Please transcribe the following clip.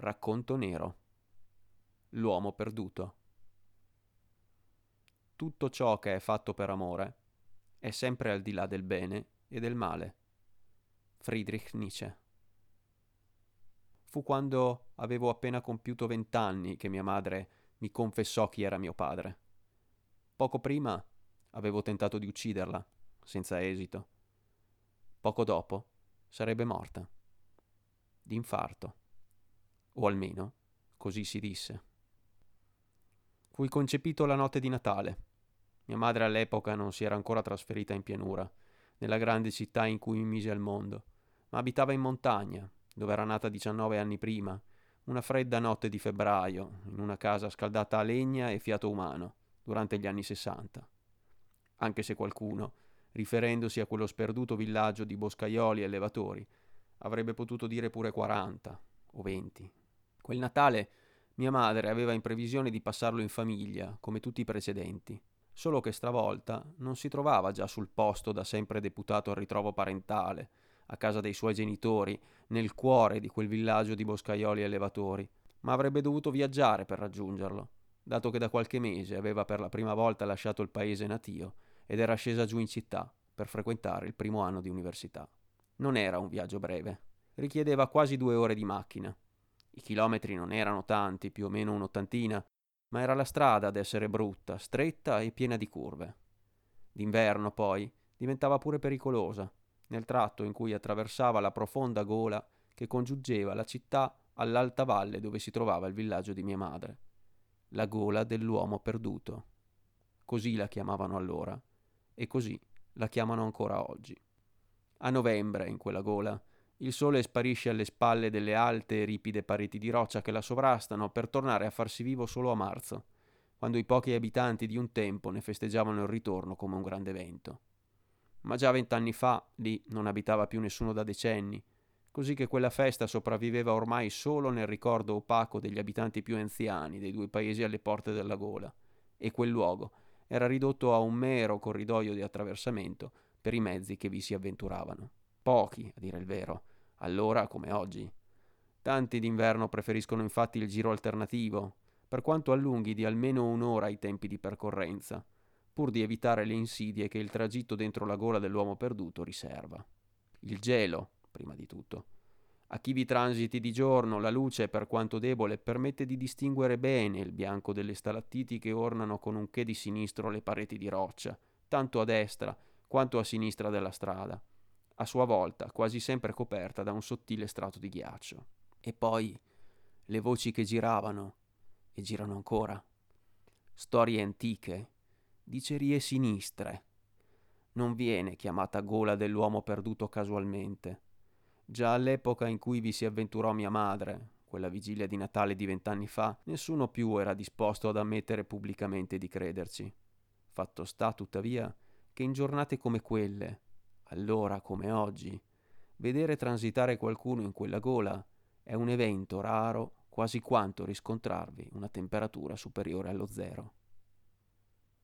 Racconto nero. L'uomo perduto. Tutto ciò che è fatto per amore è sempre al di là del bene e del male. Friedrich Nietzsche. Fu quando avevo appena compiuto vent'anni che mia madre mi confessò chi era mio padre. Poco prima avevo tentato di ucciderla, senza esito. Poco dopo sarebbe morta. D'infarto o almeno così si disse. Fui concepito la notte di Natale. Mia madre all'epoca non si era ancora trasferita in pianura, nella grande città in cui mi mise al mondo, ma abitava in montagna, dove era nata 19 anni prima, una fredda notte di febbraio, in una casa scaldata a legna e fiato umano, durante gli anni 60. Anche se qualcuno, riferendosi a quello sperduto villaggio di boscaioli e allevatori, avrebbe potuto dire pure 40 o 20. Quel Natale mia madre aveva in previsione di passarlo in famiglia, come tutti i precedenti, solo che stavolta non si trovava già sul posto da sempre deputato al ritrovo parentale, a casa dei suoi genitori, nel cuore di quel villaggio di boscaioli e allevatori, ma avrebbe dovuto viaggiare per raggiungerlo, dato che da qualche mese aveva per la prima volta lasciato il paese natio ed era scesa giù in città per frequentare il primo anno di università. Non era un viaggio breve, richiedeva quasi due ore di macchina, i chilometri non erano tanti, più o meno un'ottantina, ma era la strada ad essere brutta, stretta e piena di curve. D'inverno, poi, diventava pure pericolosa, nel tratto in cui attraversava la profonda gola che congiungeva la città all'alta valle dove si trovava il villaggio di mia madre. La gola dell'uomo perduto. Così la chiamavano allora, e così la chiamano ancora oggi. A novembre, in quella gola, il sole sparisce alle spalle delle alte e ripide pareti di roccia che la sovrastano per tornare a farsi vivo solo a marzo, quando i pochi abitanti di un tempo ne festeggiavano il ritorno come un grande evento. Ma già vent'anni fa lì non abitava più nessuno da decenni, così che quella festa sopravviveva ormai solo nel ricordo opaco degli abitanti più anziani dei due paesi alle porte della gola, e quel luogo era ridotto a un mero corridoio di attraversamento per i mezzi che vi si avventuravano. Pochi, a dire il vero, allora come oggi. Tanti d'inverno preferiscono infatti il giro alternativo, per quanto allunghi di almeno un'ora i tempi di percorrenza, pur di evitare le insidie che il tragitto dentro la gola dell'uomo perduto riserva. Il gelo, prima di tutto. A chi vi transiti di giorno, la luce, per quanto debole, permette di distinguere bene il bianco delle stalattiti che ornano con un che di sinistro le pareti di roccia, tanto a destra quanto a sinistra della strada a sua volta quasi sempre coperta da un sottile strato di ghiaccio. E poi le voci che giravano, e girano ancora. Storie antiche, dicerie sinistre. Non viene chiamata gola dell'uomo perduto casualmente. Già all'epoca in cui vi si avventurò mia madre, quella vigilia di Natale di vent'anni fa, nessuno più era disposto ad ammettere pubblicamente di crederci. Fatto sta, tuttavia, che in giornate come quelle, allora come oggi, vedere transitare qualcuno in quella gola è un evento raro quasi quanto riscontrarvi una temperatura superiore allo zero.